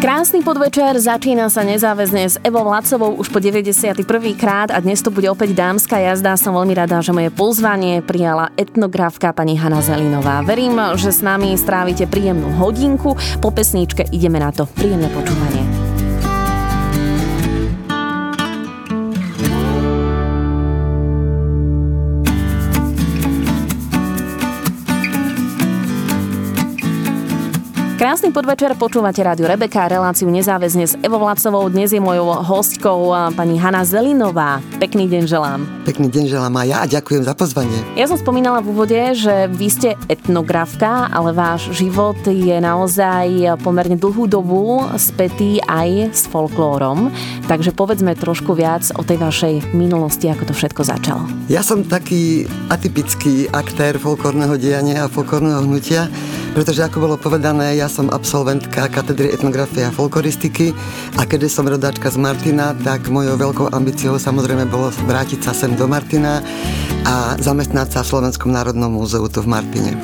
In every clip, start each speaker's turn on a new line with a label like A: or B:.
A: Krásny podvečer, začína sa nezáväzne s Evou Lacovou už po 91. krát a dnes to bude opäť dámska jazda. Som veľmi rada, že moje pozvanie prijala etnografka pani Hanna Zelinová. Verím, že s nami strávite príjemnú hodinku. Po pesníčke ideme na to. Príjemné počúvanie. Krásny podvečer, počúvate rádio Rebeka, reláciu nezáväzne s Evo Vlacovou. Dnes je mojou hostkou pani Hanna Zelinová. Pekný deň želám.
B: Pekný deň želám aj ja a ďakujem za pozvanie.
A: Ja som spomínala v úvode, že vy ste etnografka, ale váš život je naozaj pomerne dlhú dobu spätý aj s folklórom. Takže povedzme trošku viac o tej vašej minulosti, ako to všetko začalo.
B: Ja som taký atypický aktér folklórneho diania a folklórneho hnutia, pretože ako bolo povedané, ja som absolventka katedry etnografie a folkloristiky a keďže som rodáčka z Martina, tak mojou veľkou ambíciou samozrejme bolo vrátiť sa sem do Martina a zamestnať sa v Slovenskom národnom múzeu tu v Martine.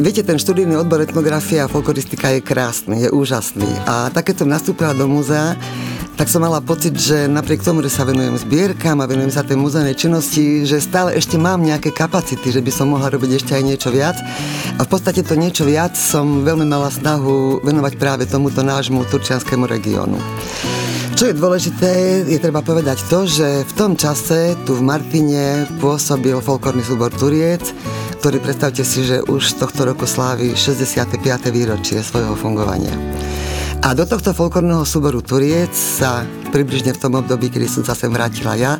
B: Viete, ten študijný odbor etnografia a folkloristika je krásny, je úžasný. A takéto nastúpila do múzea, tak som mala pocit, že napriek tomu, že sa venujem zbierkam a venujem sa tej muzejnej činnosti, že stále ešte mám nejaké kapacity, že by som mohla robiť ešte aj niečo viac. A v podstate to niečo viac som veľmi mala snahu venovať práve tomuto nášmu turčianskému regiónu. Čo je dôležité, je treba povedať to, že v tom čase tu v Martine pôsobil folklórny súbor Turiec, ktorý predstavte si, že už tohto roku slávi 65. výročie svojho fungovania. A do tohto folklórneho súboru Turiec sa približne v tom období, kedy som sa sem vrátila ja,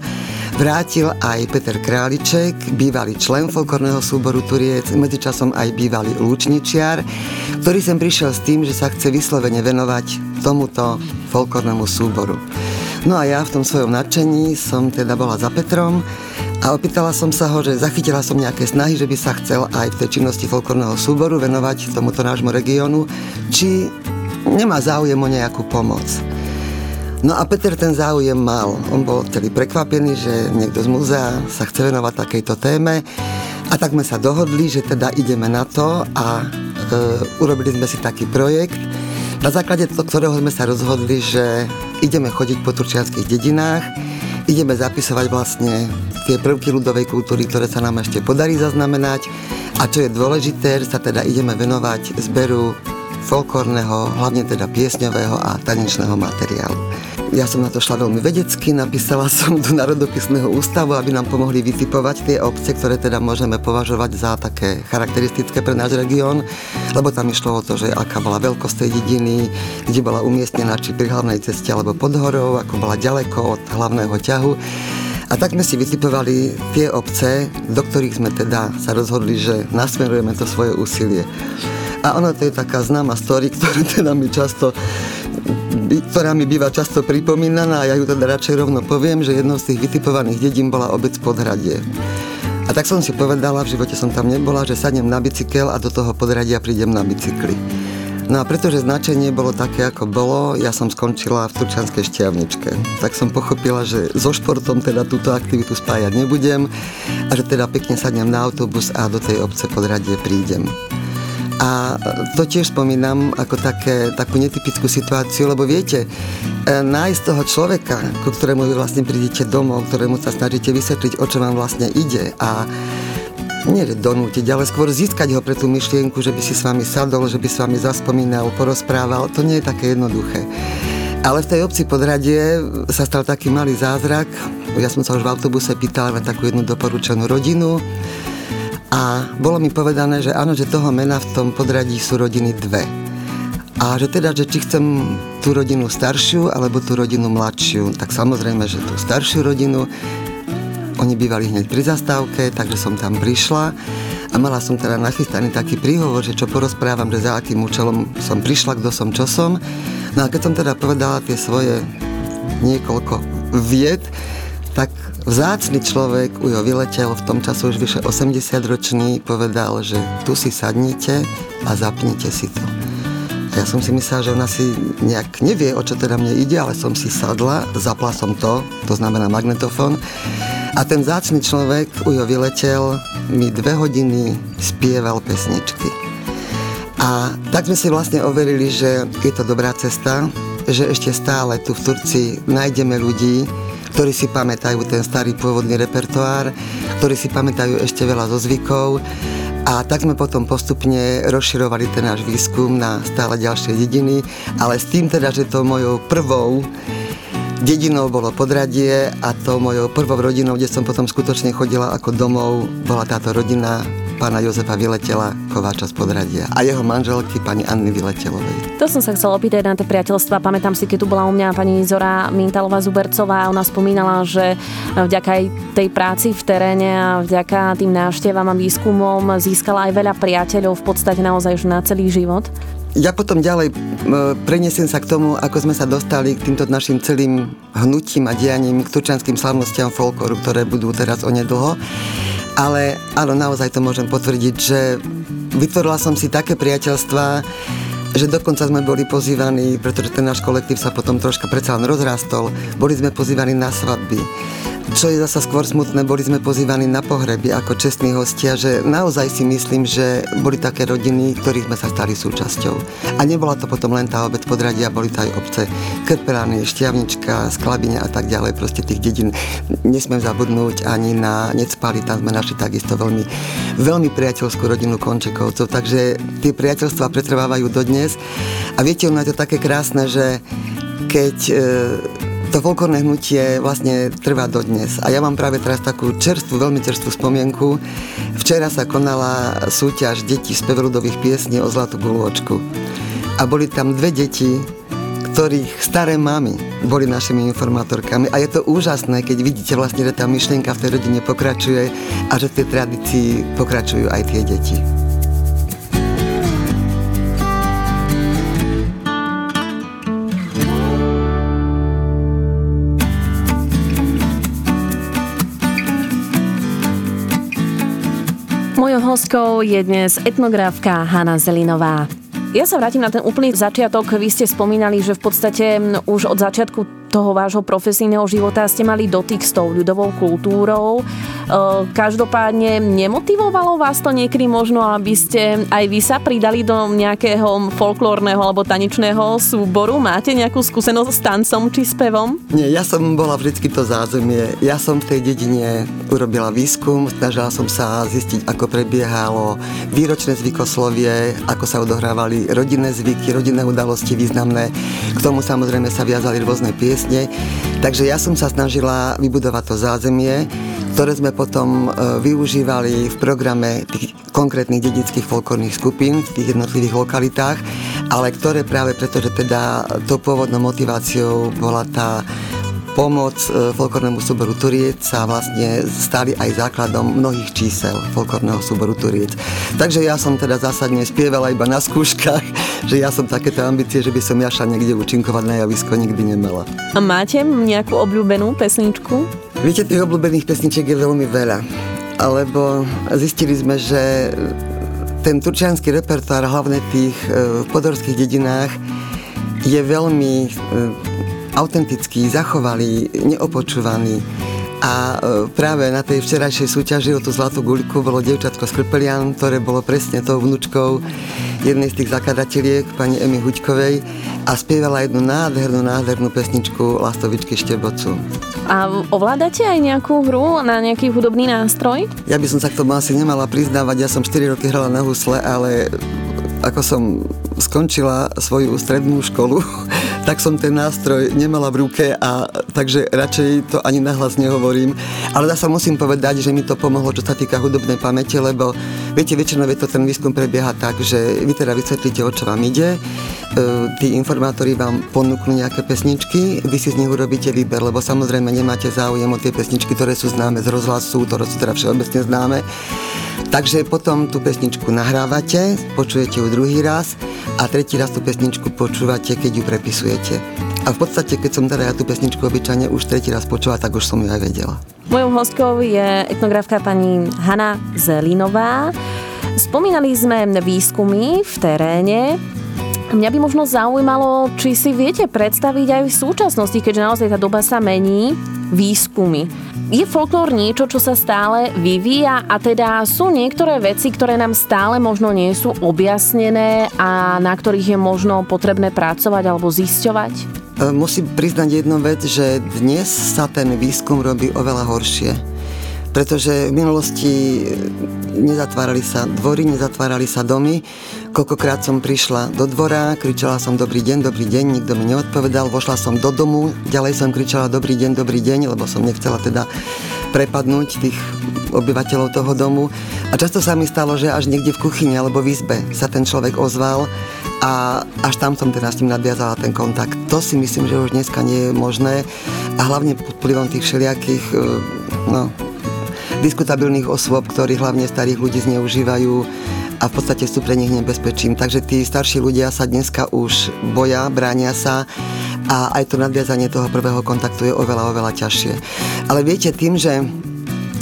B: vrátil aj Peter Králiček, bývalý člen folklórneho súboru Turiec, medzičasom aj bývalý lúčničiar, ktorý sem prišiel s tým, že sa chce vyslovene venovať tomuto folklórnemu súboru. No a ja v tom svojom nadšení som teda bola za Petrom a opýtala som sa ho, že zachytila som nejaké snahy, že by sa chcel aj v tej činnosti folklórneho súboru venovať tomuto nášmu regiónu, či nemá záujem o nejakú pomoc. No a Peter ten záujem mal. On bol vtedy prekvapený, že niekto z múzea sa chce venovať takejto téme. A tak sme sa dohodli, že teda ideme na to a e, urobili sme si taký projekt, na základe toho, ktorého sme sa rozhodli, že ideme chodiť po turčianských dedinách, ideme zapisovať vlastne tie prvky ľudovej kultúry, ktoré sa nám ešte podarí zaznamenať a čo je dôležité, sa teda ideme venovať zberu folklórneho, hlavne teda piesňového a tanečného materiálu. Ja som na to šla veľmi vedecky, napísala som do Národopisného ústavu, aby nám pomohli vytipovať tie obce, ktoré teda môžeme považovať za také charakteristické pre náš región, lebo tam išlo o to, že aká bola veľkosť tej dediny, kde bola umiestnená, či pri hlavnej ceste alebo pod horou, ako bola ďaleko od hlavného ťahu. A tak sme si vytipovali tie obce, do ktorých sme teda sa rozhodli, že nasmerujeme to svoje úsilie. A ono to je taká známa story, ktorá teda mi často ktorá mi býva často pripomínaná a ja ju teda radšej rovno poviem, že jednou z tých vytipovaných dedín bola obec Podhradie. A tak som si povedala, v živote som tam nebola, že sadnem na bicykel a do toho podradia prídem na bicykli. No a pretože značenie bolo také, ako bolo, ja som skončila v Turčanskej šťavničke. Tak som pochopila, že so športom teda túto aktivitu spájať nebudem a že teda pekne sadnem na autobus a do tej obce podradie prídem. A to tiež spomínam ako také, takú netypickú situáciu, lebo viete, e, nájsť toho človeka, ku ktorému vy vlastne prídete domov, ktorému sa snažíte vysvetliť, o čo vám vlastne ide a nie donútiť, ale skôr získať ho pre tú myšlienku, že by si s vami sadol, že by s vami zaspomínal, porozprával, to nie je také jednoduché. Ale v tej obci Podradie sa stal taký malý zázrak. Ja som sa už v autobuse pýtala na takú jednu doporučenú rodinu a bolo mi povedané, že áno, že toho mena v tom podradí sú rodiny dve. A že teda, že či chcem tú rodinu staršiu alebo tú rodinu mladšiu, tak samozrejme, že tú staršiu rodinu, oni bývali hneď pri zastávke, takže som tam prišla a mala som teda nachystaný taký príhovor, že čo porozprávam, že za akým účelom som prišla, kto som, čo som. No a keď som teda povedala tie svoje niekoľko vied, tak Vzácný človek ujo vyletel, v tom času už vyše 80 ročný, povedal, že tu si sadnite a zapnite si to. A ja som si myslela, že ona si nejak nevie, o čo teda mne ide, ale som si sadla, zapla som to, to znamená magnetofón. A ten zácný človek ujo vyletel, mi dve hodiny spieval pesničky. A tak sme si vlastne overili, že je to dobrá cesta, že ešte stále tu v Turcii nájdeme ľudí, ktorí si pamätajú ten starý pôvodný repertoár, ktorí si pamätajú ešte veľa zo zvykov. A tak sme potom postupne rozširovali ten náš výskum na stále ďalšie dediny, ale s tým teda, že to mojou prvou dedinou bolo Podradie a to mojou prvou rodinou, kde som potom skutočne chodila ako domov, bola táto rodina pána Jozefa Vyletela, Kováča z Podradia a jeho manželky pani Anny Vyletelovej.
A: To som sa chcela opýtať na tie priateľstva. Pamätám si, keď tu bola u mňa pani Zora Mintalová Zubercová, ona spomínala, že vďaka aj tej práci v teréne a vďaka tým návštevám a výskumom získala aj veľa priateľov v podstate naozaj už na celý život.
B: Ja potom ďalej prenesiem sa k tomu, ako sme sa dostali k týmto našim celým hnutím a dianím, k turčanským slavnostiam folkloru, ktoré budú teraz onedlho. Ale áno, naozaj to môžem potvrdiť, že vytvorila som si také priateľstva, že dokonca sme boli pozývaní, pretože ten náš kolektív sa potom troška predsa len rozrastol, boli sme pozývaní na svadby čo je zasa skôr smutné, boli sme pozývaní na pohreby ako čestní hostia, že naozaj si myslím, že boli také rodiny, ktorých sme sa stali súčasťou. A nebola to potom len tá obec podradia, boli to aj obce Krpelany, Šťavnička, Sklabine a tak ďalej, proste tých dedín. Nesmiem zabudnúť ani na Necpali, tam sme našli takisto veľmi, veľmi priateľskú rodinu Končekovcov, takže tie priateľstva pretrvávajú dodnes. A viete, ono je to také krásne, že keď e, to folklórne hnutie vlastne trvá dodnes. A ja mám práve teraz takú čerstvú, veľmi čerstvú spomienku. Včera sa konala súťaž detí z peveludových piesní o Zlatú gulôčku. A boli tam dve deti, ktorých staré mamy boli našimi informátorkami. A je to úžasné, keď vidíte vlastne, že tá myšlienka v tej rodine pokračuje a že v tej tradícii pokračujú aj tie deti.
A: Mojou hostkou je dnes etnografka Hanna Zelinová. Ja sa vrátim na ten úplný začiatok. Vy ste spomínali, že v podstate už od začiatku toho vášho profesijného života ste mali dotyk s tou ľudovou kultúrou. E, každopádne nemotivovalo vás to niekedy možno, aby ste aj vy sa pridali do nejakého folklórneho alebo tanečného súboru? Máte nejakú skúsenosť s tancom či s pevom?
B: Nie, ja som bola vždycky to zázemie. Ja som v tej dedine urobila výskum, snažila som sa zistiť, ako prebiehalo výročné zvykoslovie, ako sa odohrávali rodinné zvyky, rodinné udalosti významné. K tomu samozrejme sa viazali rôzne piesne piesne. Takže ja som sa snažila vybudovať to zázemie, ktoré sme potom e, využívali v programe tých konkrétnych dedických folklórnych skupín v tých jednotlivých lokalitách, ale ktoré práve preto, že teda to pôvodnou motiváciou bola tá pomoc e, folklórnemu súboru Turiec sa vlastne stali aj základom mnohých čísel folklórneho súboru Turiec. Takže ja som teda zásadne spievala iba na skúškach, že ja som takéto ambície, že by som jaša niekde účinkovať na javisko nikdy nemala.
A: A máte nejakú obľúbenú pesničku?
B: Viete, tých obľúbených pesničiek je veľmi veľa. Alebo zistili sme, že ten turčianský repertoár, hlavne tých e, v podorských dedinách, je veľmi e, autentický, zachovali, neopočúvaný. A e, práve na tej včerajšej súťaži o tú zlatú guľku bolo dievčatko z Krpelian, ktoré bolo presne tou vnúčkou jednej z tých zakladateliek, pani Emy Huďkovej a spievala jednu nádhernú, nádhernú pesničku Lastovičky Štebocu.
A: A ovládate aj nejakú hru na nejaký hudobný nástroj?
B: Ja by som sa k tomu asi nemala priznávať, ja som 4 roky hrala na husle, ale ako som skončila svoju strednú školu, tak som ten nástroj nemala v ruke a takže radšej to ani nahlas nehovorím. Ale sa musím povedať, že mi to pomohlo, čo sa týka hudobnej pamäte, lebo viete, väčšinou to ten výskum prebieha tak, že vy teda vysvetlíte, o čo vám ide, e, tí informátori vám ponúknú nejaké pesničky, vy si z nich urobíte výber, lebo samozrejme nemáte záujem o tie pesničky, ktoré sú známe z rozhlasu, ktoré sú teda všeobecne známe. Takže potom tú pesničku nahrávate, počujete ju druhý raz a tretí raz tú pesničku počúvate, keď ju prepisujete. A v podstate, keď som teda ja tú pesničku obyčajne už tretí raz počula, tak už som ju aj vedela.
A: Mojou hostkou je etnografka pani Hanna Zelinová. Spomínali sme výskumy v teréne, Mňa by možno zaujímalo, či si viete predstaviť aj v súčasnosti, keďže naozaj tá doba sa mení, výskumy. Je folklór niečo, čo sa stále vyvíja a teda sú niektoré veci, ktoré nám stále možno nie sú objasnené a na ktorých je možno potrebné pracovať alebo zisťovať?
B: musím priznať jednu vec, že dnes sa ten výskum robí oveľa horšie pretože v minulosti nezatvárali sa dvory, nezatvárali sa domy. Koľkokrát som prišla do dvora, kričala som dobrý deň, dobrý deň, nikto mi neodpovedal, vošla som do domu, ďalej som kričala dobrý deň, dobrý deň, lebo som nechcela teda prepadnúť tých obyvateľov toho domu. A často sa mi stalo, že až niekde v kuchyni alebo v izbe sa ten človek ozval a až tam som teda s ním nadviazala ten kontakt. To si myslím, že už dneska nie je možné a hlavne pod vplyvom tých všelijakých e, no, diskutabilných osôb, ktorí hlavne starých ľudí zneužívajú a v podstate sú pre nich nebezpečím. Takže tí starší ľudia sa dneska už boja, bránia sa a aj to nadviazanie toho prvého kontaktu je oveľa, oveľa ťažšie. Ale viete, tým, že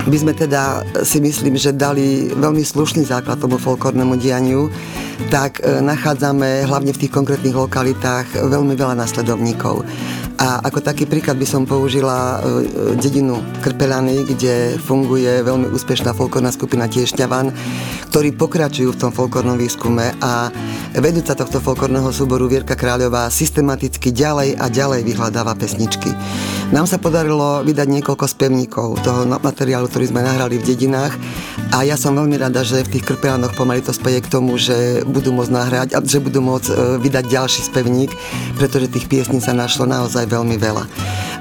B: by sme teda si myslím, že dali veľmi slušný základ tomu folklórnemu dianiu, tak e, nachádzame hlavne v tých konkrétnych lokalitách veľmi veľa následovníkov. A ako taký príklad by som použila e, dedinu Krpelany, kde funguje veľmi úspešná folklórna skupina Tiešťavan, ktorí pokračujú v tom folklórnom výskume a vedúca tohto folklórneho súboru Vierka Kráľová systematicky ďalej a ďalej vyhľadáva pesničky. Nám sa podarilo vydať niekoľko spevníkov toho materiálu, ktorý sme nahrali v dedinách a ja som veľmi rada, že v tých krpelánoch pomaly to speje k tomu, že budú môcť nahrať a že budú môcť e, vydať ďalší spevník, pretože tých piesní sa našlo naozaj veľmi veľa.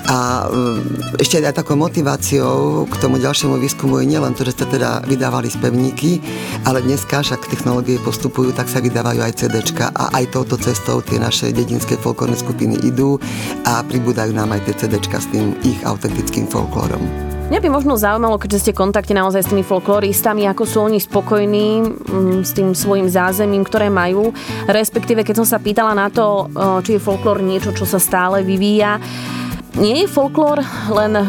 B: A mm, ešte aj takou motiváciou k tomu ďalšiemu výskumu je nielen to, že ste teda vydávali spevníky, ale dneska, však technológie postupujú, tak sa vydávajú aj CDčka a aj touto cestou tie naše dedinské folklórne skupiny idú a pribúdajú nám aj tie CDčka s tým ich autentickým folklórom.
A: Mňa by možno zaujímalo, keďže ste v kontakte naozaj s tými folkloristami, ako sú oni spokojní mm, s tým svojim zázemím, ktoré majú. Respektíve, keď som sa pýtala na to, či je folklór niečo, čo sa stále vyvíja, nie je folklór len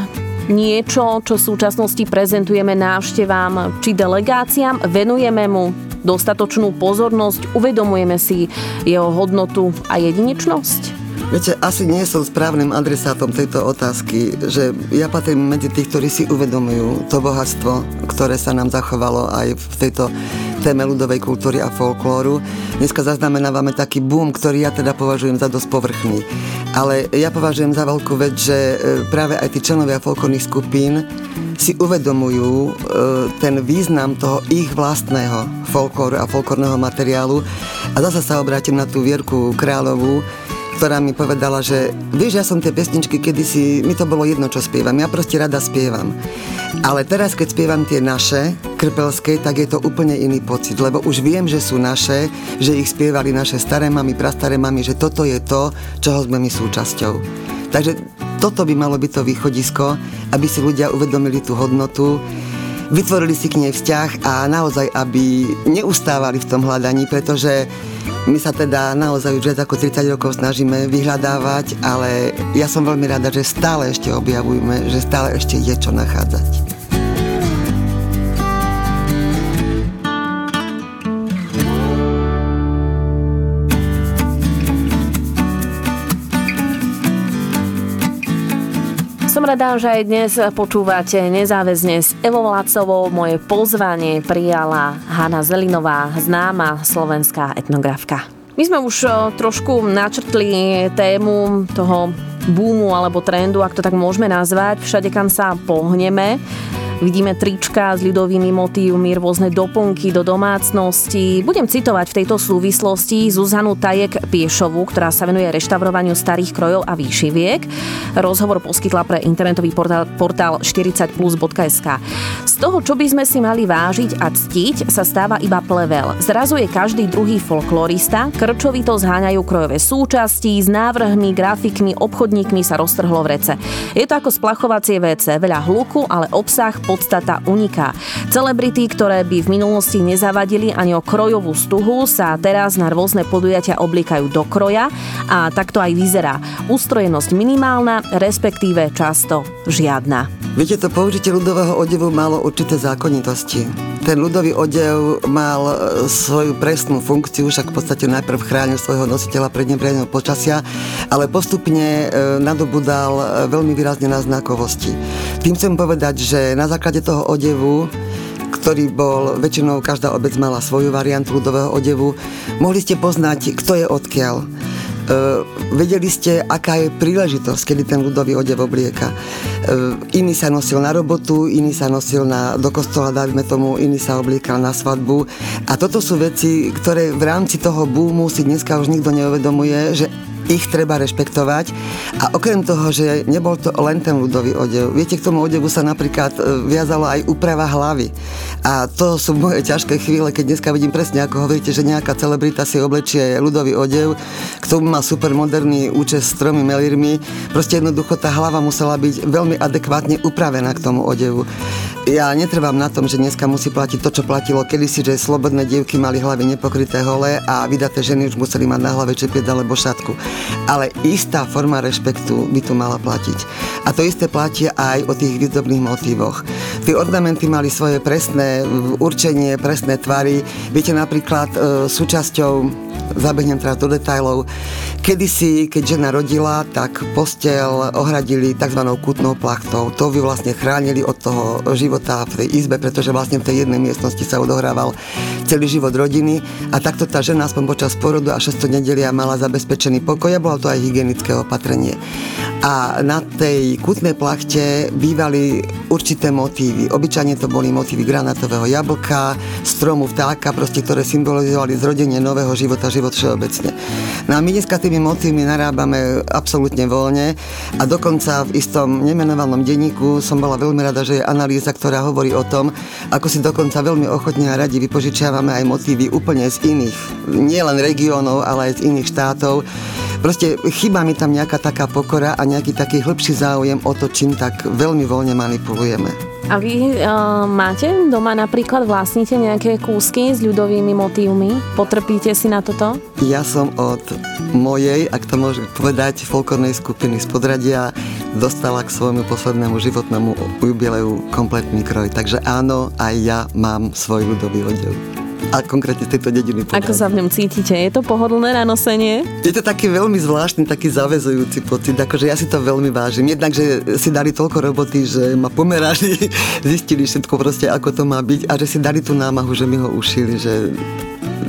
A: niečo, čo v súčasnosti prezentujeme návštevám či delegáciám, venujeme mu dostatočnú pozornosť, uvedomujeme si jeho hodnotu a jedinečnosť?
B: Viete, asi nie som správnym adresátom tejto otázky, že ja patrím medzi tých, ktorí si uvedomujú to bohatstvo, ktoré sa nám zachovalo aj v tejto téme ľudovej kultúry a folklóru. Dneska zaznamenávame taký boom, ktorý ja teda považujem za dosť povrchný. Ale ja považujem za veľkú vec, že e, práve aj tí členovia folklórnych skupín si uvedomujú e, ten význam toho ich vlastného folklóru a folklórneho materiálu. A zase sa obrátim na tú Vierku Kráľovú, ktorá mi povedala, že vieš, ja som tie pesničky kedysi, mi to bolo jedno, čo spievam, ja proste rada spievam. Ale teraz, keď spievam tie naše, krpelské, tak je to úplne iný pocit, lebo už viem, že sú naše, že ich spievali naše staré mami, prastaré mami, že toto je to, čoho sme my súčasťou. Takže toto by malo byť to východisko, aby si ľudia uvedomili tú hodnotu, vytvorili si k nej vzťah a naozaj, aby neustávali v tom hľadaní, pretože my sa teda naozaj už viac ako 30 rokov snažíme vyhľadávať, ale ja som veľmi rada, že stále ešte objavujeme, že stále ešte je čo nachádzať.
A: Som rada, že aj dnes počúvate nezáväzne s Evo Vlácovou. Moje pozvanie prijala Hanna Zelinová, známa slovenská etnografka. My sme už trošku načrtli tému toho boomu alebo trendu, ak to tak môžeme nazvať, všade kam sa pohneme. Vidíme trička s ľudovými motívmi, rôzne doplnky do domácnosti. Budem citovať v tejto súvislosti Zuzanu Tajek Piešovu, ktorá sa venuje reštaurovaniu starých krojov a výšiviek. Rozhovor poskytla pre internetový portál, portál 40plus.sk. Z toho, čo by sme si mali vážiť a ctiť, sa stáva iba plevel. Zrazu je každý druhý folklorista, krčovito zháňajú krojové súčasti, s návrhmi, grafikmi, obchodníkmi sa roztrhlo v rece. Je to ako splachovacie WC, veľa hluku, ale obsah podstata uniká. Celebrity, ktoré by v minulosti nezavadili ani o krojovú stuhu, sa teraz na rôzne podujatia oblikajú do kroja a takto aj vyzerá. Ústrojenosť minimálna, respektíve často žiadna.
B: Viete, to použitie ľudového odevu malo určité zákonitosti. Ten ľudový odev mal e, svoju presnú funkciu, však v podstate najprv chránil svojho nositeľa pred nepriazným počasia, ale postupne e, nadobudal e, veľmi výrazne na znakovosti. Tým chcem povedať, že na základe toho odevu ktorý bol, väčšinou každá obec mala svoju variantu ľudového odevu, mohli ste poznať, kto je odkiaľ. vedeli ste, aká je príležitosť, kedy ten ľudový odev oblieka. E, iný sa nosil na robotu, iný sa nosil na, do kostola, dajme tomu, iný sa obliekal na svadbu. A toto sú veci, ktoré v rámci toho búmu si dneska už nikto neuvedomuje, že ich treba rešpektovať. A okrem toho, že nebol to len ten ľudový odev, viete, k tomu odevu sa napríklad e, viazala aj úprava hlavy. A to sú moje ťažké chvíle, keď dneska vidím presne, ako hovoríte, že nejaká celebrita si oblečie ľudový odev, k tomu má super moderný účes s tromi melírmi. Proste jednoducho tá hlava musela byť veľmi adekvátne upravená k tomu odevu. Ja netrvám na tom, že dneska musí platiť to, čo platilo kedysi, že slobodné dievky mali hlavy nepokryté hole a vydaté ženy už museli mať na hlave čepiet alebo šatku. Ale istá forma rešpektu by tu mala platiť. A to isté platí aj o tých výzdobných motívoch. Tie ornamenty mali svoje presné určenie, presné tvary. Viete, napríklad e, súčasťou zabehnem teraz do detajlov. Kedysi, keď žena rodila, tak postel ohradili tzv. kutnou plachtou. To by vlastne chránili od toho života v tej izbe, pretože vlastne v tej jednej miestnosti sa odohrával celý život rodiny a takto tá žena aspoň počas porodu a 600 nedelia mala zabezpečený pokoj a bolo to aj hygienické opatrenie. A na tej kutnej plachte bývali určité motívy. Obyčajne to boli motívy granátového jablka, stromu vtáka, proste, ktoré symbolizovali zrodenie nového života, život všeobecne. No a my dneska tými motívmi narábame absolútne voľne a dokonca v istom nemenovanom denníku som bola veľmi rada, že je analýza, ktorá hovorí o tom, ako si dokonca veľmi ochotne a radi vypožičiavame aj motívy úplne z iných, nielen regiónov, ale aj z iných štátov. Proste chýba mi tam nejaká taká pokora a nejaký taký hĺbší záujem o to, čím tak veľmi voľne manipulujeme.
A: A vy uh, máte doma napríklad, vlastníte nejaké kúsky s ľudovými motívmi? Potrpíte si na toto?
B: Ja som od mojej, ak to môžem povedať, folklórnej skupiny z Podradia dostala k svojmu poslednému životnému jubileu kompletný kroj. Takže áno, aj ja mám svoj ľudový odev a konkrétne z tejto dediny.
A: Podľa. Ako sa v ňom cítite? Je to pohodlné na nosenie?
B: Je to taký veľmi zvláštny, taký zavezujúci pocit, akože ja si to veľmi vážim. Jednak, že si dali toľko roboty, že ma pomerali, zistili všetko proste, ako to má byť a že si dali tú námahu, že mi ho ušili, že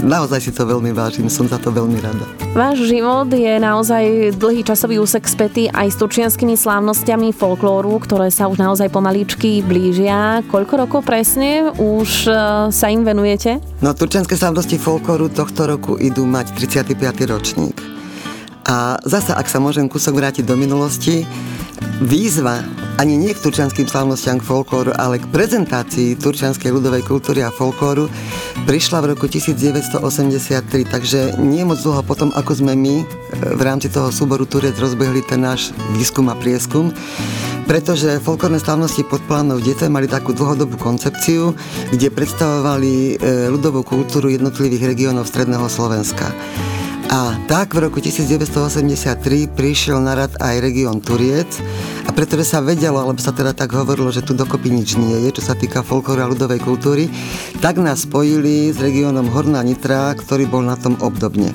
B: naozaj si to veľmi vážim, som za to veľmi rada.
A: Váš život je naozaj dlhý časový úsek spätý aj s turčianskými slávnostiami folklóru, ktoré sa už naozaj pomaličky blížia. Koľko rokov presne už e, sa im venujete?
B: No, turčianske slávnosti folklóru tohto roku idú mať 35. ročník. A zasa, ak sa môžem kúsok vrátiť do minulosti, výzva ani nie k turčianským slavnostiam k folklóru, ale k prezentácii turčianskej ľudovej kultúry a folklóru prišla v roku 1983, takže nie moc dlho potom, ako sme my e, v rámci toho súboru Turec rozbehli ten náš výskum a prieskum, pretože folklórne slavnosti pod plánou dete mali takú dlhodobú koncepciu, kde predstavovali e, ľudovú kultúru jednotlivých regiónov Stredného Slovenska. A tak v roku 1983 prišiel na rad aj región Turiec a pretože sa vedelo, alebo sa teda tak hovorilo, že tu dokopy nič nie je, čo sa týka folklóru a ľudovej kultúry, tak nás spojili s regiónom Horná Nitra, ktorý bol na tom obdobne.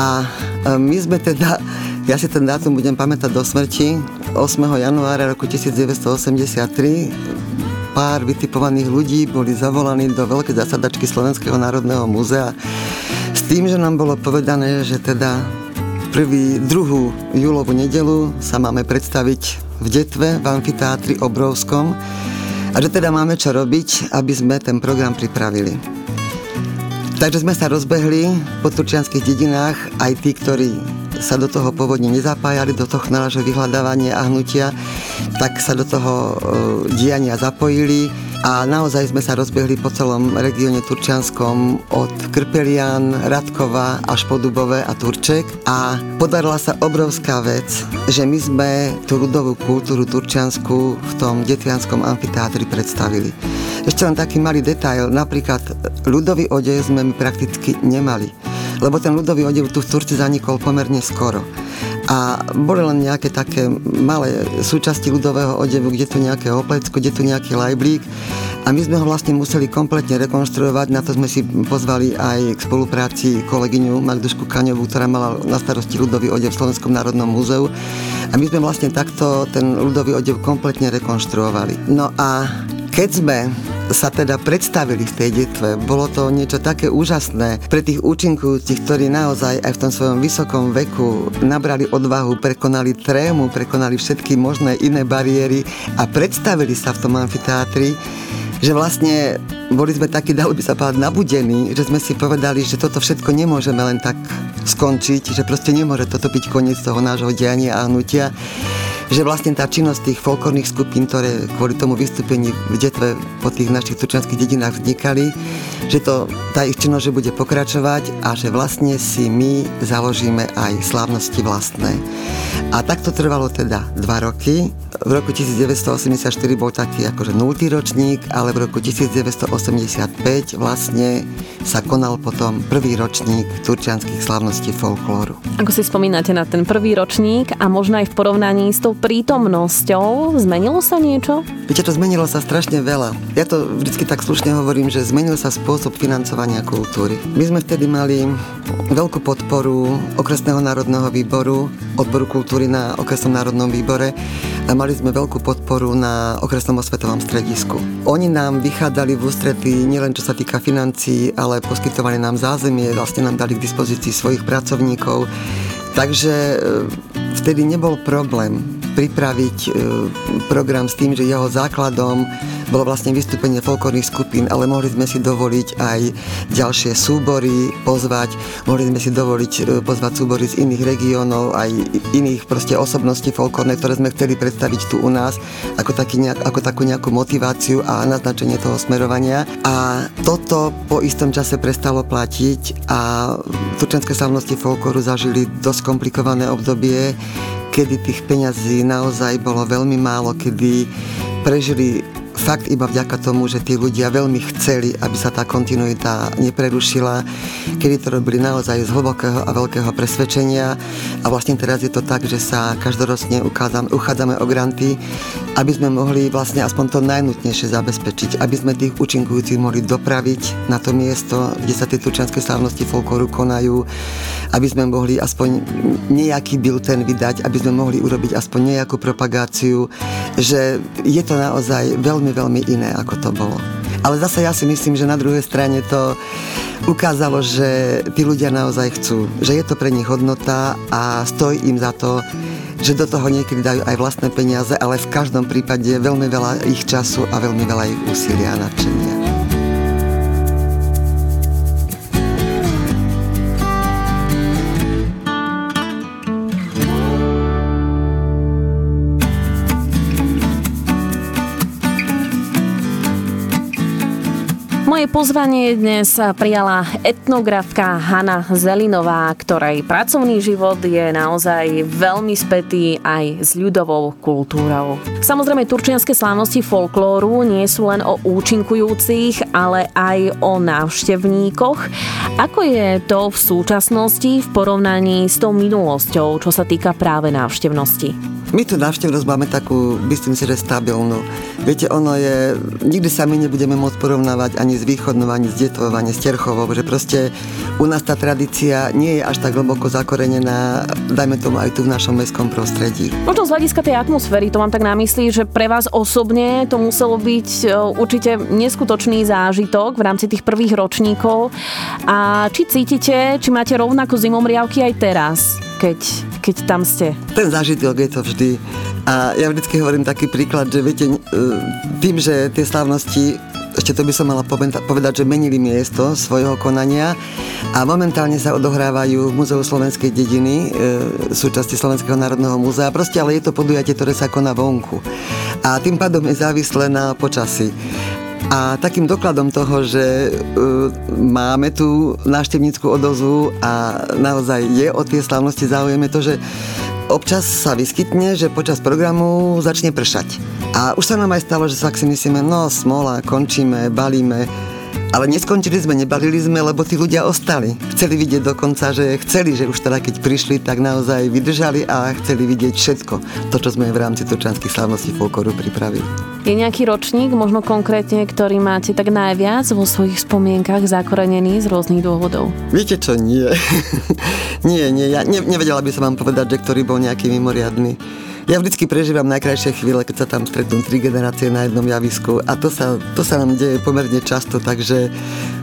B: A my sme teda, ja si ten dátum budem pamätať do smrti, 8. januára roku 1983 pár vytipovaných ľudí boli zavolaní do veľkej zasadačky Slovenského národného múzea tým, že nám bolo povedané, že teda prvý, druhú júlovú nedelu sa máme predstaviť v Detve, v amfiteátri obrovskom a že teda máme čo robiť, aby sme ten program pripravili. Takže sme sa rozbehli po turčianských dedinách, aj tí, ktorí sa do toho pôvodne nezapájali, do toho nášho vyhľadávania a hnutia, tak sa do toho e, diania zapojili a naozaj sme sa rozbehli po celom regióne Turčianskom od Krpelian, Radkova až po Dubové a Turček a podarila sa obrovská vec, že my sme tú ľudovú kultúru Turčiansku v tom Detvianskom amfiteátri predstavili. Ešte len taký malý detail, napríklad ľudový odev sme my prakticky nemali lebo ten ľudový odev tu v Turci zanikol pomerne skoro. A boli len nejaké také malé súčasti ľudového odevu, kde tu nejaké oplecko, kde tu nejaký lajblík a my sme ho vlastne museli kompletne rekonštruovať, na to sme si pozvali aj k spolupráci kolegyňu Magdušku Kaňovú, ktorá mala na starosti ľudový odev v Slovenskom národnom múzeu a my sme vlastne takto ten ľudový odev kompletne rekonštruovali. No a keď sme sa teda predstavili v tej detve. Bolo to niečo také úžasné pre tých účinkujúcich, ktorí naozaj aj v tom svojom vysokom veku nabrali odvahu, prekonali trému, prekonali všetky možné iné bariéry a predstavili sa v tom amfiteátri že vlastne boli sme takí, dalo by sa povedať, nabudení, že sme si povedali, že toto všetko nemôžeme len tak skončiť, že proste nemôže toto byť koniec toho nášho diania a hnutia že vlastne tá činnosť tých folklórnych skupín, ktoré kvôli tomu vystúpení v detve po tých našich turčianských dedinách vznikali, že to, tá ich činnosť že bude pokračovať a že vlastne si my založíme aj slávnosti vlastné. A tak to trvalo teda dva roky. V roku 1984 bol taký akože 0. ročník, ale v roku 1985 vlastne sa konal potom prvý ročník turčianských slávností folklóru.
A: Ako si spomínate na ten prvý ročník a možno aj v porovnaní s tou prítomnosťou, zmenilo sa niečo?
B: Viete, to zmenilo sa strašne veľa. Ja to vždycky tak slušne hovorím, že zmenil sa spôsob financovania kultúry. My sme vtedy mali veľkú podporu Okresného národného výboru, odboru kultúry na Okresnom národnom výbore a mali sme veľkú podporu na Okresnom osvetovom stredisku. Oni nám vychádzali v ústretí nielen čo sa týka financií, ale poskytovali nám zázemie, vlastne nám dali k dispozícii svojich pracovníkov. Takže e, vtedy nebol problém pripraviť e, program s tým, že jeho základom bolo vlastne vystúpenie folklórnych skupín, ale mohli sme si dovoliť aj ďalšie súbory pozvať, mohli sme si dovoliť e, pozvať súbory z iných regiónov, aj iných proste osobností folklórne, ktoré sme chceli predstaviť tu u nás ako, taký nejak, ako takú nejakú motiváciu a naznačenie toho smerovania. A toto po istom čase prestalo platiť a turčenské slavnosti folklóru zažili dosť komplikované obdobie, kedy tých peňazí naozaj bolo veľmi málo, kedy prežili fakt iba vďaka tomu, že tí ľudia veľmi chceli, aby sa tá kontinuita neprerušila, kedy to robili naozaj z hlbokého a veľkého presvedčenia. A vlastne teraz je to tak, že sa každoročne uchádzame o granty, aby sme mohli vlastne aspoň to najnutnejšie zabezpečiť, aby sme tých účinkujúcich mohli dopraviť na to miesto, kde sa tie turčianske slávnosti folklóru konajú, aby sme mohli aspoň nejaký bilten vydať, aby sme mohli urobiť aspoň nejakú propagáciu, že je to naozaj veľmi veľmi, veľmi iné, ako to bolo. Ale zase ja si myslím, že na druhej strane to ukázalo, že tí ľudia naozaj chcú, že je to pre nich hodnota a stojí im za to, že do toho niekedy dajú aj vlastné peniaze, ale v každom prípade veľmi veľa ich času a veľmi veľa ich úsilia a nadšenia.
A: Moje pozvanie dnes prijala etnografka Hanna Zelinová, ktorej pracovný život je naozaj veľmi spätý aj s ľudovou kultúrou. Samozrejme, turčianske slávnosti folklóru nie sú len o účinkujúcich, ale aj o návštevníkoch. Ako je to v súčasnosti v porovnaní s tou minulosťou, čo sa týka práve návštevnosti?
B: My tu návštevnosť máme takú, myslím si, že stabilnú. Viete, ono je, nikdy sa my nebudeme môcť porovnávať ani s východnou, ani s Detvou, ani s Terchovou, že proste u nás tá tradícia nie je až tak hlboko zakorenená, dajme tomu aj tu v našom mestskom prostredí.
A: Možno z hľadiska tej atmosféry, to mám tak na mysli, že pre vás osobne to muselo byť e, určite neskutočný zážitok v rámci tých prvých ročníkov. A či cítite, či máte rovnako zimomriavky aj teraz, keď keď tam ste?
B: Ten zážitok je to vždy. A ja vždycky hovorím taký príklad, že viete, e, tým, že tie slávnosti ešte to by som mala povedať, že menili miesto svojho konania a momentálne sa odohrávajú v Múzeu slovenskej dediny, e, súčasti Slovenského národného múzea, proste ale je to podujatie, ktoré sa koná vonku. A tým pádom je závislé na počasí. A takým dokladom toho, že uh, máme tú návštevníckú odozvu a naozaj je o tie slávnosti záujem, je to, že občas sa vyskytne, že počas programu začne pršať. A už sa nám aj stalo, že sa si myslíme, no smola, končíme, balíme, ale neskončili sme, nebalili sme, lebo tí ľudia ostali. Chceli vidieť dokonca, že chceli, že už teda keď prišli, tak naozaj vydržali a chceli vidieť všetko. To, čo sme v rámci Turčanských slávností folkloru pripravili.
A: Je nejaký ročník, možno konkrétne, ktorý máte tak najviac vo svojich spomienkach zakorenený z rôznych dôvodov?
B: Viete čo, nie. nie, nie, ja ne, nevedela by som vám povedať, že ktorý bol nejaký mimoriadný Ja vždycky prežívam najkrajšie chvíle, keď sa tam stretnú tri generácie na jednom javisku a to sa, to sa nám deje pomerne často, takže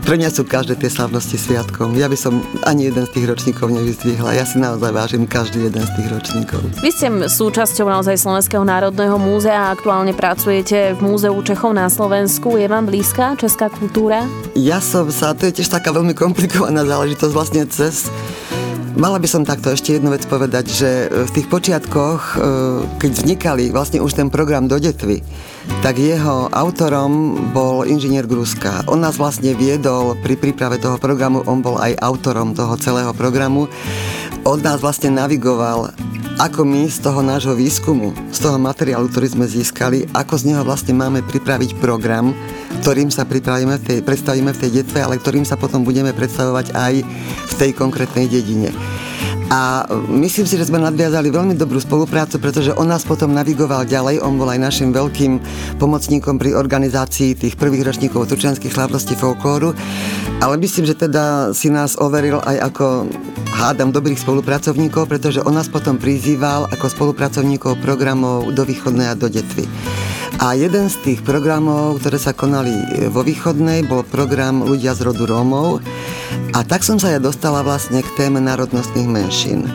B: pre mňa sú každé tie slavnosti sviatkom. Ja by som ani jeden z tých ročníkov nevyzdvihla. Ja si naozaj vážim každý jeden z tých ročníkov.
A: Vy ste súčasťou naozaj Slovenského národného múzea a aktuálne pracujete v Múzeu Čechov na Slovensku. Je vám blízka česká kultúra?
B: Ja som sa, to je tiež taká veľmi komplikovaná záležitosť vlastne cez Mala by som takto ešte jednu vec povedať, že v tých počiatkoch, e, keď vznikali vlastne už ten program do detvy, tak jeho autorom bol inžinier Gruska. On nás vlastne viedol pri príprave toho programu, on bol aj autorom toho celého programu. On nás vlastne navigoval ako my z toho nášho výskumu, z toho materiálu, ktorý sme získali, ako z neho vlastne máme pripraviť program, ktorým sa pripravíme v tej, predstavíme v tej detve, ale ktorým sa potom budeme predstavovať aj v tej konkrétnej dedine. A myslím si, že sme nadviazali veľmi dobrú spoluprácu, pretože on nás potom navigoval ďalej. On bol aj našim veľkým pomocníkom pri organizácii tých prvých ročníkov turčianských slávností folklóru. Ale myslím, že teda si nás overil aj ako hádam dobrých spolupracovníkov, pretože on nás potom prizýval ako spolupracovníkov programov do východnej a do detvy. A jeden z tých programov, ktoré sa konali vo východnej, bol program Ľudia z rodu Rómov. A tak som sa ja dostala vlastne k téme národnostných menšín.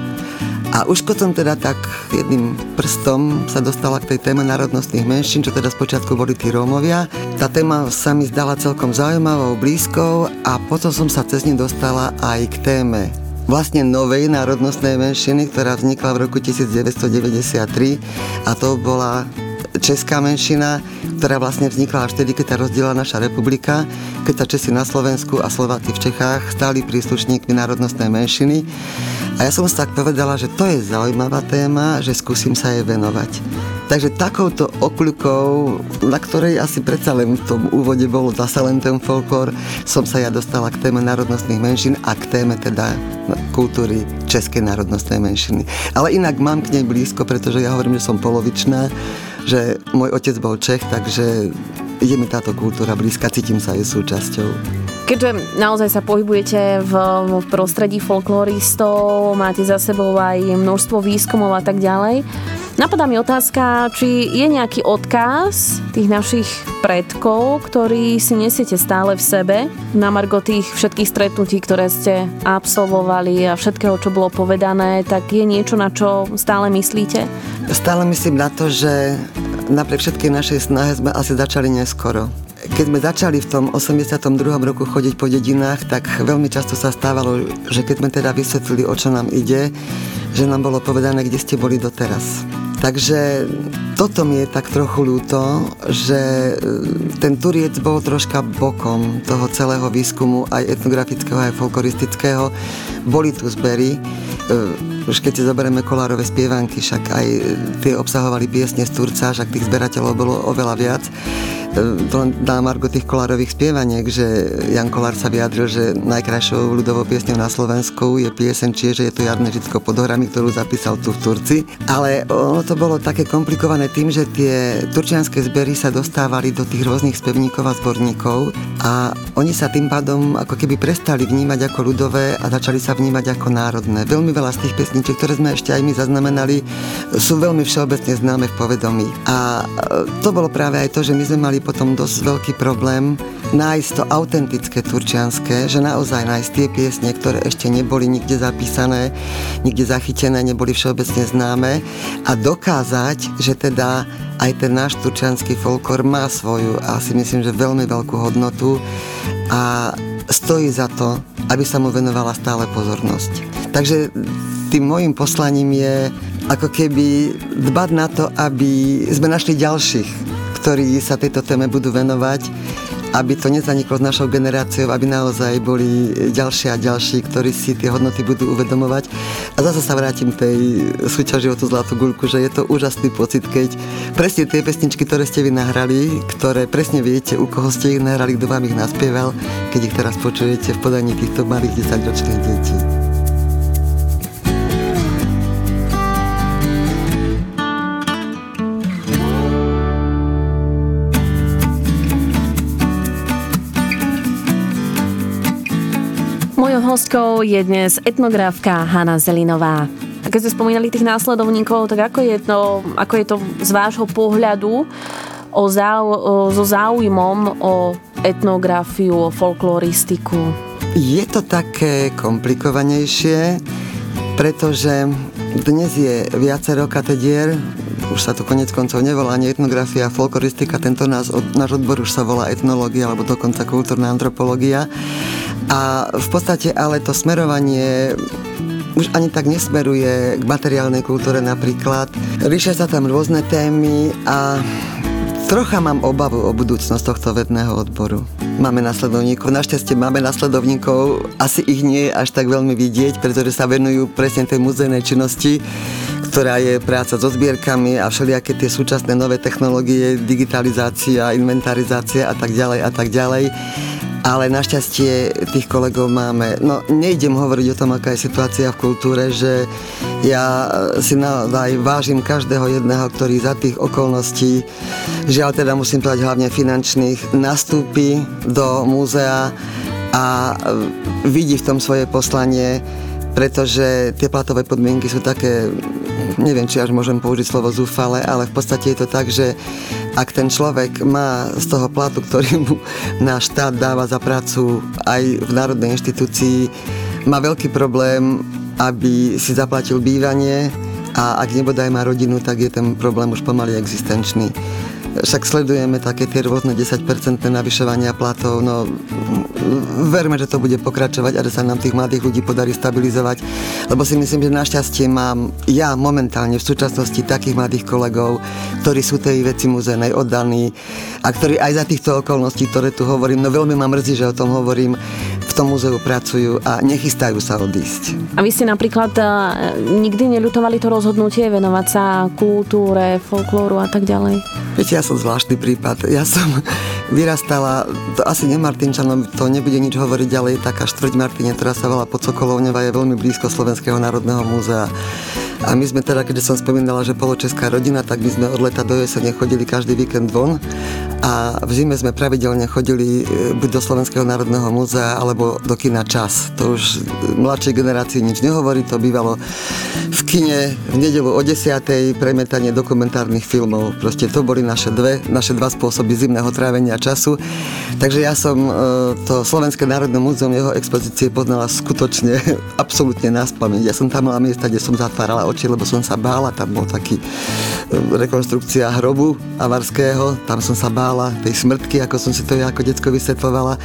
B: A už keď som teda tak jedným prstom sa dostala k tej téme národnostných menšín, čo teda spočiatku boli tí Rómovia, tá téma sa mi zdala celkom zaujímavou, blízkou a potom som sa cez ním dostala aj k téme vlastne novej národnostnej menšiny, ktorá vznikla v roku 1993 a to bola česká menšina, ktorá vlastne vznikla až vtedy, keď sa rozdiela naša republika, keď sa Česi na Slovensku a Slováci v Čechách stali príslušníkmi národnostnej menšiny. A ja som si tak povedala, že to je zaujímavá téma, že skúsim sa jej venovať. Takže takouto okľukou, na ktorej asi predsa len v tom úvode bol zase len ten folklór, som sa ja dostala k téme národnostných menšín a k téme teda kultúry českej národnostnej menšiny. Ale inak mám k nej blízko, pretože ja hovorím, že som polovičná že môj otec bol Čech, takže je mi táto kultúra blízka, cítim sa jej súčasťou.
A: Keďže naozaj sa pohybujete v, v prostredí folkloristov, máte za sebou aj množstvo výskumov a tak ďalej, Napadá mi otázka, či je nejaký odkaz tých našich predkov, ktorý si nesiete stále v sebe, na margo tých všetkých stretnutí, ktoré ste absolvovali a všetkého, čo bolo povedané, tak je niečo, na čo stále myslíte?
B: Stále myslím na to, že napriek všetkej našej snahe sme asi začali neskoro. Keď sme začali v tom 82. roku chodiť po dedinách, tak veľmi často sa stávalo, že keď sme teda vysvetlili, o čo nám ide, že nám bolo povedané, kde ste boli doteraz. Takže toto mi je tak trochu ľúto, že e, ten Turiec bol troška bokom toho celého výskumu, aj etnografického, aj folkloristického. Boli tu zbery, e, už keď si zoberieme kolárové spievanky, však aj tie obsahovali piesne z Turca, však tých zberateľov bolo oveľa viac to len na margo tých kolárových spievaniek, že Jan Kolár sa vyjadril, že najkrajšou ľudovou piesňou na Slovensku je piesen Čiže je to Jarné Žitko pod horami, ktorú zapísal tu v Turci. Ale ono to bolo také komplikované tým, že tie turčianské zbery sa dostávali do tých rôznych spevníkov a zborníkov a oni sa tým pádom ako keby prestali vnímať ako ľudové a začali sa vnímať ako národné. Veľmi veľa z tých pesničiek, ktoré sme ešte aj my zaznamenali, sú veľmi všeobecne známe v povedomí. A to bolo práve aj to, že my sme mali potom dosť veľký problém nájsť to autentické turčianské, že naozaj nájsť tie piesne, ktoré ešte neboli nikde zapísané, nikde zachytené, neboli všeobecne známe a dokázať, že teda aj ten náš turčianský folklor má svoju a si myslím, že veľmi veľkú hodnotu a stojí za to, aby sa mu venovala stále pozornosť. Takže tým môjim poslaním je ako keby dbať na to, aby sme našli ďalších ktorí sa tejto téme budú venovať, aby to nezaniklo s našou generáciou, aby naozaj boli ďalší a ďalší, ktorí si tie hodnoty budú uvedomovať. A zase sa vrátim tej súťaži o tú zlatú guľku, že je to úžasný pocit, keď presne tie pesničky, ktoré ste vy nahrali, ktoré presne viete, u koho ste ich nahrali, kto vám ich naspieval, keď ich teraz počujete v podaní týchto malých 10-ročných detí.
A: Hostkou je dnes etnografka Hanna Zelinová. A keď ste spomínali tých následovníkov, tak ako je to, ako je to z vášho pohľadu o zau, o, so záujmom o etnografiu, o folkloristiku?
B: Je to také komplikovanejšie, pretože dnes je viacero katedier, už sa to konec koncov nevolá ani etnografia, folkloristika, tento nás, náš odbor už sa volá etnológia alebo dokonca kultúrna antropológia. A v podstate ale to smerovanie už ani tak nesmeruje k materiálnej kultúre napríklad. Ríšia sa tam rôzne témy a trocha mám obavu o budúcnosť tohto vedného odboru. Máme nasledovníkov, našťastie máme nasledovníkov, asi ich nie je až tak veľmi vidieť, pretože sa venujú presne tej muzejnej činnosti, ktorá je práca so zbierkami a všelijaké tie súčasné nové technológie, digitalizácia, inventarizácia a tak ďalej a tak ďalej ale našťastie tých kolegov máme. No nejdem hovoriť o tom, aká je situácia v kultúre, že ja si naozaj vážim každého jedného, ktorý za tých okolností, žiaľ teda musím povedať hlavne finančných, nastúpi do múzea a vidí v tom svoje poslanie, pretože tie platové podmienky sú také neviem, či až môžem použiť slovo zúfale, ale v podstate je to tak, že ak ten človek má z toho platu, ktorý mu náš štát dáva za prácu aj v národnej inštitúcii, má veľký problém, aby si zaplatil bývanie a ak nebodaj má rodinu, tak je ten problém už pomaly existenčný však sledujeme také tie rôzne 10% navyšovania platov, no verme, že to bude pokračovať a že sa nám tých mladých ľudí podarí stabilizovať, lebo si myslím, že našťastie mám ja momentálne v súčasnosti takých mladých kolegov, ktorí sú tej veci muzenej oddaní a ktorí aj za týchto okolností, ktoré tu hovorím, no veľmi ma mrzí, že o tom hovorím, v tom múzeu pracujú a nechystajú sa odísť.
A: A vy ste napríklad uh, nikdy neľutovali to rozhodnutie venovať sa kultúre, folklóru a tak ďalej?
B: Viete, ja som zvláštny prípad. Ja som vyrastala, to asi nemartinčanom, to nebude nič hovoriť ďalej, taká štvrť Martine, ktorá sa volá Podsokolovňová, je veľmi blízko Slovenského národného múzea. A my sme teda, keď som spomínala, že poločeská rodina, tak my sme od leta do jesene chodili každý víkend von a v zime sme pravidelne chodili e, buď do Slovenského národného múzea alebo do kina Čas. To už mladšej generácii nič nehovorí, to bývalo v kine v nedelu o 10. premietanie dokumentárnych filmov. Proste to boli naše, dve, naše dva spôsoby zimného trávenia času. Takže ja som e, to Slovenské národné múzeum, jeho expozície poznala skutočne absolútne na. Ja som tam mala miesta, kde som zatvárala oči, lebo som sa bála. Tam bol taký e, rekonstrukcia hrobu avarského, tam som sa bála bála, tej smrtky, ako som si to ja ako detsko vysvetlovala.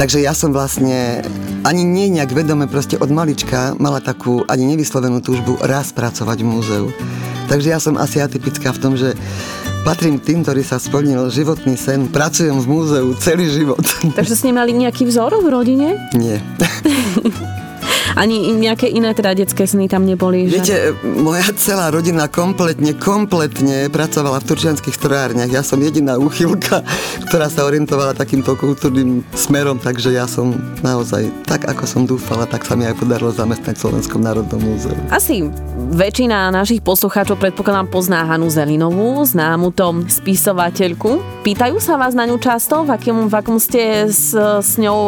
B: Takže ja som vlastne ani nie nejak vedome proste od malička mala takú ani nevyslovenú túžbu raz pracovať v múzeu. Takže ja som asi atypická v tom, že patrím tým, ktorý sa splnil životný sen. Pracujem v múzeu celý život.
A: Takže ste nemali nejaký vzor v rodine?
B: Nie.
A: ani nejaké iné teda detské sny tam neboli.
B: Že... Viete, moja celá rodina kompletne, kompletne pracovala v turčianských strojárniach. Ja som jediná úchylka, ktorá sa orientovala takýmto kultúrnym smerom, takže ja som naozaj, tak ako som dúfala, tak sa mi aj podarilo zamestnať v Slovenskom národnom múzeu.
A: Asi väčšina našich poslucháčov predpokladám pozná Hanu Zelinovú, známu tom spisovateľku. Pýtajú sa vás na ňu často, v akom, v akom ste s, s ňou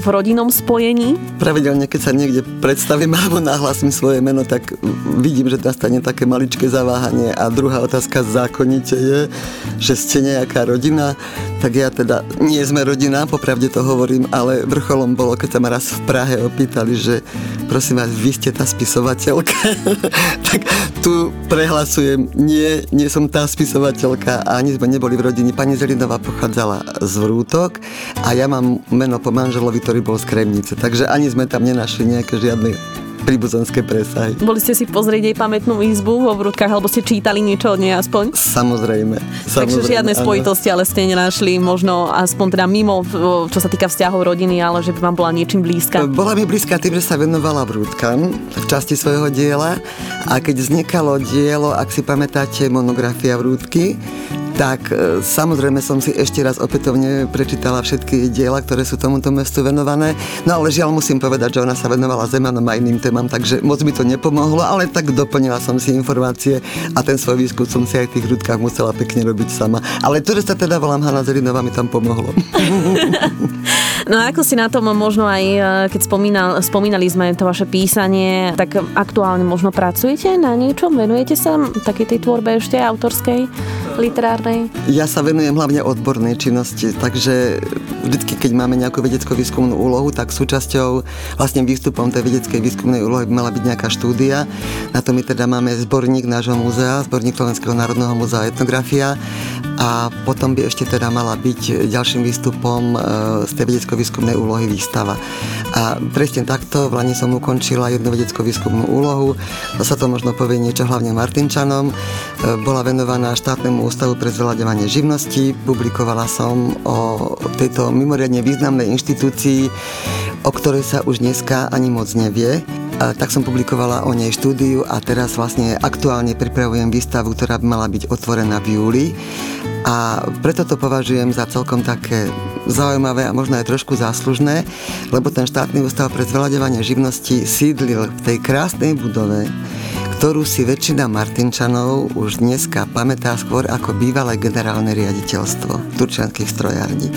A: v rodinnom spojení?
B: Pravidelne, keď sa niekde predstavím alebo nahlasím svoje meno, tak vidím, že nastane také maličké zaváhanie. A druhá otázka zákonite je, že ste nejaká rodina, tak ja teda nie sme rodina, popravde to hovorím, ale vrcholom bolo, keď sa ma raz v Prahe opýtali, že prosím vás, vy ste tá spisovateľka. tak tu prehlasujem, nie, nie som tá spisovateľka ani sme neboli v rodine. Pani Zelinová pochádzala z Vrútok a ja mám meno po manželovi, ktorý bol z Kremnice. Takže ani sme tam nenašli nejaké žiadne príbuzenské presahy.
A: Boli ste si pozrieť jej pamätnú izbu vo Vrútkach, alebo ste čítali niečo od nej aspoň?
B: Samozrejme.
A: Takže žiadne spojitosti, ale ste nenašli možno aspoň teda mimo, čo sa týka vzťahov rodiny, ale že by vám bola niečím blízka.
B: Bola mi blízka tým, že sa venovala Vrútkam v časti svojho diela a keď vznikalo dielo, ak si pamätáte, monografia Vrútky, tak e, samozrejme som si ešte raz opätovne prečítala všetky diela, ktoré sú tomuto mestu venované. No ale žiaľ musím povedať, že ona sa venovala Zemanom a iným témam, takže moc mi to nepomohlo, ale tak doplnila som si informácie a ten svoj výskum som si aj v tých hrudkách musela pekne robiť sama. Ale to, že sa teda volám Hanna Zelinová, mi tam pomohlo.
A: No a ako si na tom možno aj, e, keď spomínal, spomínali sme to vaše písanie, tak aktuálne možno pracujete na niečom? Venujete sa takej tej tvorbe ešte autorskej, literárnej?
B: Ja sa venujem hlavne odbornej činnosti, takže vždycky, keď máme nejakú vedeckú výskumnú úlohu, tak súčasťou vlastne výstupom tej vedeckej výskumnej úlohy by mala byť nejaká štúdia. Na to my teda máme zborník nášho múzea, zborník Slovenského národného múzea etnografia a potom by ešte teda mala byť ďalším výstupom e, z tej vedecko-výskumnej úlohy výstava. A presne takto v Lani som ukončila jednu vedecko-výskumnú úlohu, sa to možno povie niečo hlavne Martinčanom, e, bola venovaná štátnemu ústavu pre zveľaďovanie živnosti, publikovala som o tejto mimoriadne významnej inštitúcii, o ktorej sa už dneska ani moc nevie. Tak som publikovala o nej štúdiu a teraz vlastne aktuálne pripravujem výstavu, ktorá by mala byť otvorená v júli. A preto to považujem za celkom také zaujímavé a možno aj trošku záslužné, lebo ten štátny ústav pre zveľaďovanie živnosti sídlil v tej krásnej budove, ktorú si väčšina Martinčanov už dneska pamätá skôr ako bývalé generálne riaditeľstvo turčianských strojární.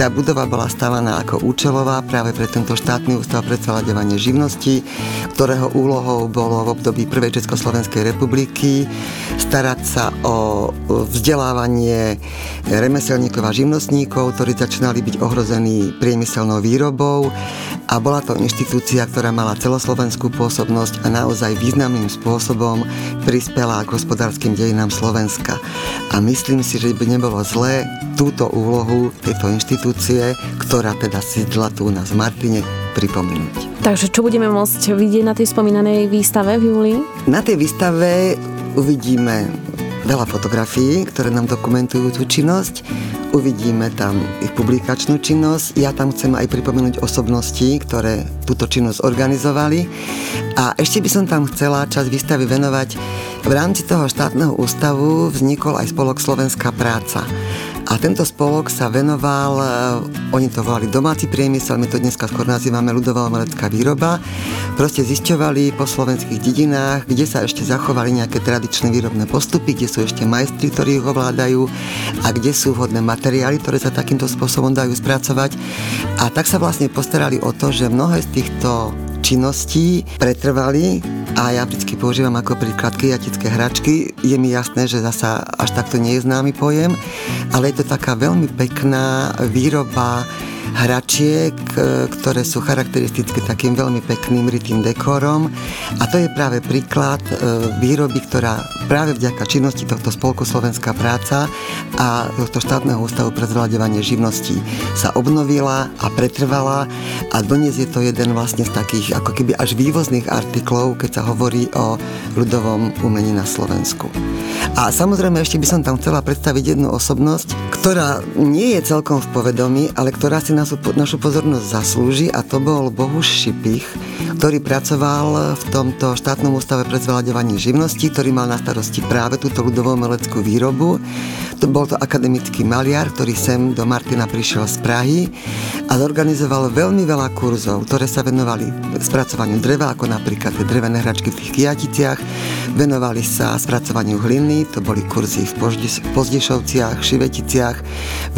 B: Tá budova bola stávaná ako účelová práve pre tento štátny ústav pre zveľaďovanie živnosti, ktorého úlohou bolo v období Prvej Československej republiky starať sa o vzdelávanie remeselníkov a živnostníkov, ktorí začínali byť ohrození priemyselnou výrobou a bola to inštitúcia, ktorá mala celoslovenskú pôsobnosť a naozaj významným spôsobom prispela k hospodárskym dejinám Slovenska. A myslím si, že by nebolo zlé túto úlohu tejto inštitúcie, ktorá teda sídla tu v Martine, pripomenúť.
A: Takže čo budeme môcť vidieť na tej spomínanej výstave v júli?
B: Na tej výstave uvidíme veľa fotografií, ktoré nám dokumentujú tú činnosť. Uvidíme tam ich publikačnú činnosť. Ja tam chcem aj pripomenúť osobnosti, ktoré túto činnosť organizovali. A ešte by som tam chcela čas výstavy venovať. V rámci toho štátneho ústavu vznikol aj spolok Slovenská práca. A tento spolok sa venoval, e, oni to volali domáci priemysel, my to dneska skôr nazývame ľudová umelecká výroba. Proste zisťovali po slovenských dedinách, kde sa ešte zachovali nejaké tradičné výrobné postupy, kde sú ešte majstri, ktorí ich ovládajú a kde sú vhodné materiály, ktoré sa takýmto spôsobom dajú spracovať. A tak sa vlastne postarali o to, že mnohé z týchto činností pretrvali a ja vždy používam ako príklad kyjatické hračky. Je mi jasné, že zasa až takto nie je známy pojem, ale je to taká veľmi pekná výroba hračiek, e, ktoré sú charakteristické takým veľmi pekným rytým dekorom a to je práve príklad e, výroby, ktorá práve vďaka činnosti tohto spolku Slovenská práca a tohto štátneho ústavu pre zvládevanie živností sa obnovila a pretrvala a dnes je to jeden vlastne z takých ako keby až vývozných artiklov, keď sa hovorí o ľudovom umení na Slovensku. A samozrejme ešte by som tam chcela predstaviť jednu osobnosť, ktorá nie je celkom v povedomí, ale ktorá si našu, pozornosť zaslúži a to bol Bohuš Šipich, ktorý pracoval v tomto štátnom ústave pre zvládevanie živnosti, ktorý mal na starosti práve túto ľudovú meleckú výrobu. To bol to akademický maliar, ktorý sem do Martina prišiel z Prahy a zorganizoval veľmi veľa kurzov, ktoré sa venovali spracovaniu dreva, ako napríklad tie drevené hračky v tých kijaticiach, venovali sa spracovaniu hliny, to boli kurzy v Pozdišovciach, Šiveticiach,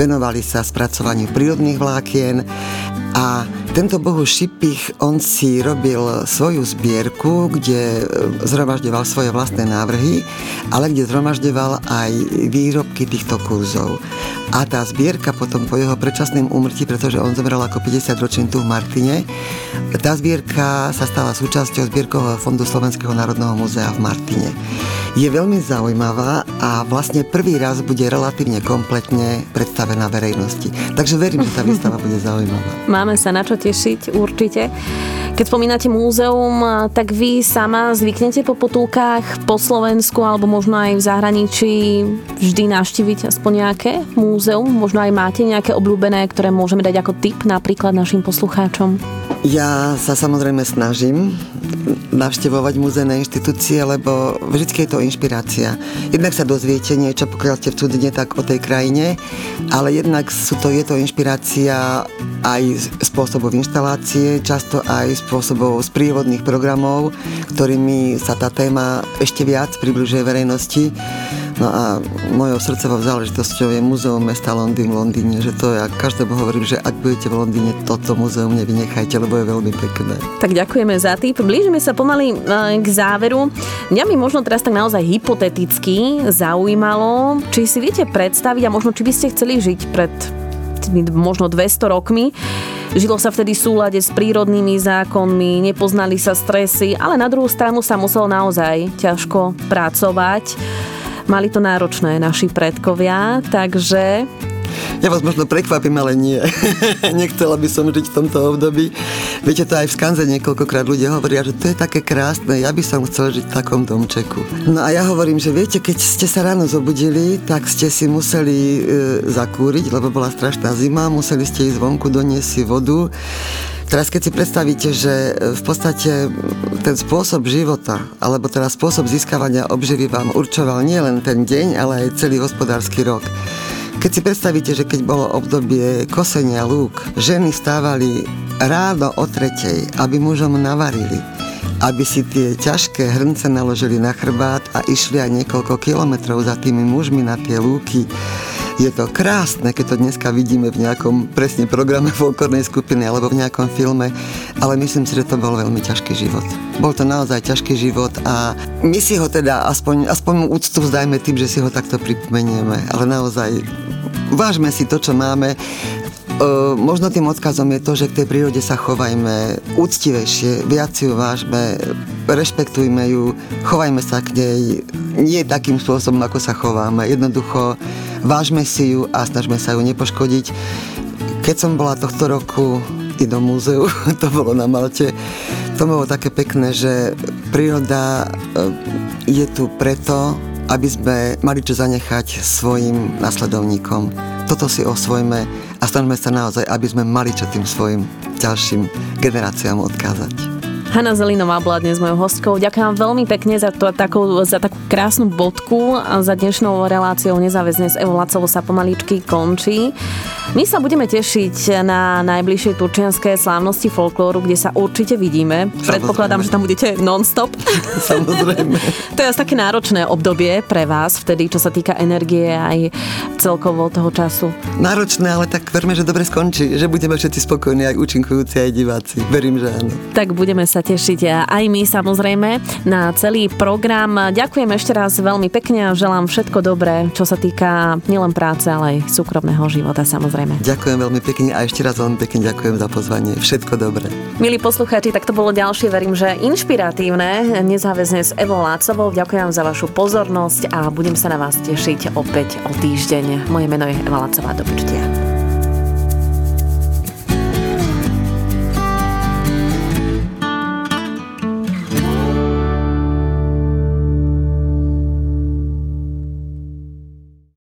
B: venovali sa spracovaniu prírodných vlákien. A tento bohu Šipich, on si robil svoju zbierku, kde e, zhromažďoval svoje vlastné návrhy, ale kde zhromažďoval aj výrobky týchto kurzov. A tá zbierka potom po jeho predčasným úmrtí, pretože on zomrel ako 50 ročný tu v Martine, tá zbierka sa stala súčasťou zbierkového fondu Slovenského národného múzea v Martine je veľmi zaujímavá a vlastne prvý raz bude relatívne kompletne predstavená verejnosti. Takže verím, že tá výstava bude zaujímavá.
A: Máme sa na čo tešiť, určite. Keď spomínate múzeum, tak vy sama zvyknete po potulkách po Slovensku alebo možno aj v zahraničí vždy navštíviť aspoň nejaké múzeum? Možno aj máte nejaké obľúbené, ktoré môžeme dať ako tip napríklad našim poslucháčom?
B: Ja sa samozrejme snažím navštevovať muzejné inštitúcie, lebo vždy je to inšpirácia. Jednak sa dozviete niečo, pokiaľ ste v cudzine, tak o tej krajine, ale jednak sú to, je to inšpirácia aj spôsobov inštalácie, často aj spôsobov z prírodných programov, ktorými sa tá téma ešte viac približuje verejnosti. No a mojou srdcovou záležitosťou je Múzeum mesta Londýn v Londýne, že to ja každému hovorím, že ak budete v Londýne, toto múzeum nevynechajte, lebo je veľmi pekné.
A: Tak ďakujeme za tým. Blížime sa pomaly e, k záveru. Mňa mi možno teraz tak naozaj hypoteticky zaujímalo, či si viete predstaviť a možno či by ste chceli žiť pred možno 200 rokmi. Žilo sa vtedy v súlade s prírodnými zákonmi, nepoznali sa stresy, ale na druhú stranu sa musel naozaj ťažko pracovať. Mali to náročné naši predkovia, takže
B: ja vás možno prekvapím, ale nie. Nechcela by som žiť v tomto období. Viete, to aj v Skanze niekoľkokrát ľudia hovoria, že to je také krásne, ja by som chcel žiť v takom domčeku. No a ja hovorím, že viete, keď ste sa ráno zobudili, tak ste si museli e, zakúriť, lebo bola strašná zima, museli ste ísť vonku, doniesť si vodu. Teraz keď si predstavíte, že e, v podstate ten spôsob života, alebo teda spôsob získavania obživy vám určoval nielen ten deň, ale aj celý hospodársky rok. Keď si predstavíte, že keď bolo obdobie kosenia lúk, ženy stávali ráno o tretej, aby mužom navarili, aby si tie ťažké hrnce naložili na chrbát a išli aj niekoľko kilometrov za tými mužmi na tie lúky. Je to krásne, keď to dneska vidíme v nejakom presne programe folklórnej skupiny alebo v nejakom filme, ale myslím si, že to bol veľmi ťažký život. Bol to naozaj ťažký život a my si ho teda aspoň, aspoň úctu vzdajme tým, že si ho takto pripomenieme, ale naozaj vážme si to, čo máme. Uh, možno tým odkazom je to, že k tej prírode sa chovajme úctivejšie, viac ju vážme, rešpektujme ju, chovajme sa k nej nie takým spôsobom, ako sa chováme. Jednoducho vážme si ju a snažme sa ju nepoškodiť. Keď som bola tohto roku i do múzeu, to bolo na Malte, to bolo také pekné, že príroda je tu preto, aby sme mali čo zanechať svojim nasledovníkom. Toto si osvojme a snažme sa naozaj, aby sme mali čo tým svojim ďalším generáciám odkázať.
A: Hanna Zelinová bola dnes mojou hostkou. Ďakujem veľmi pekne za, to, takú, za takú krásnu bodku a za dnešnou reláciou nezáväzne s Evo Lacovo sa pomaličky končí. My sa budeme tešiť na najbližšie turčianské slávnosti folklóru, kde sa určite vidíme. Samozrejme. Predpokladám, že tam budete non-stop.
B: Samozrejme.
A: to je asi také náročné obdobie pre vás vtedy, čo sa týka energie aj celkovo toho času.
B: Náročné, ale tak verme, že dobre skončí, že budeme všetci spokojní, aj účinkujúci, aj diváci. Verím, že áno.
A: Tak budeme sa tešiť aj my samozrejme na celý program. Ďakujem ešte raz veľmi pekne a želám všetko dobré, čo sa týka nielen práce, ale aj súkromného života samozrejme samozrejme.
B: Ďakujem veľmi pekne a ešte raz veľmi pekne ďakujem za pozvanie. Všetko dobré.
A: Milí poslucháči, tak to bolo ďalšie, verím, že inšpiratívne, nezáväzne s Evo Lácovou. Ďakujem za vašu pozornosť a budem sa na vás tešiť opäť o týždeň. Moje meno je Eva Lácová. Do počutia.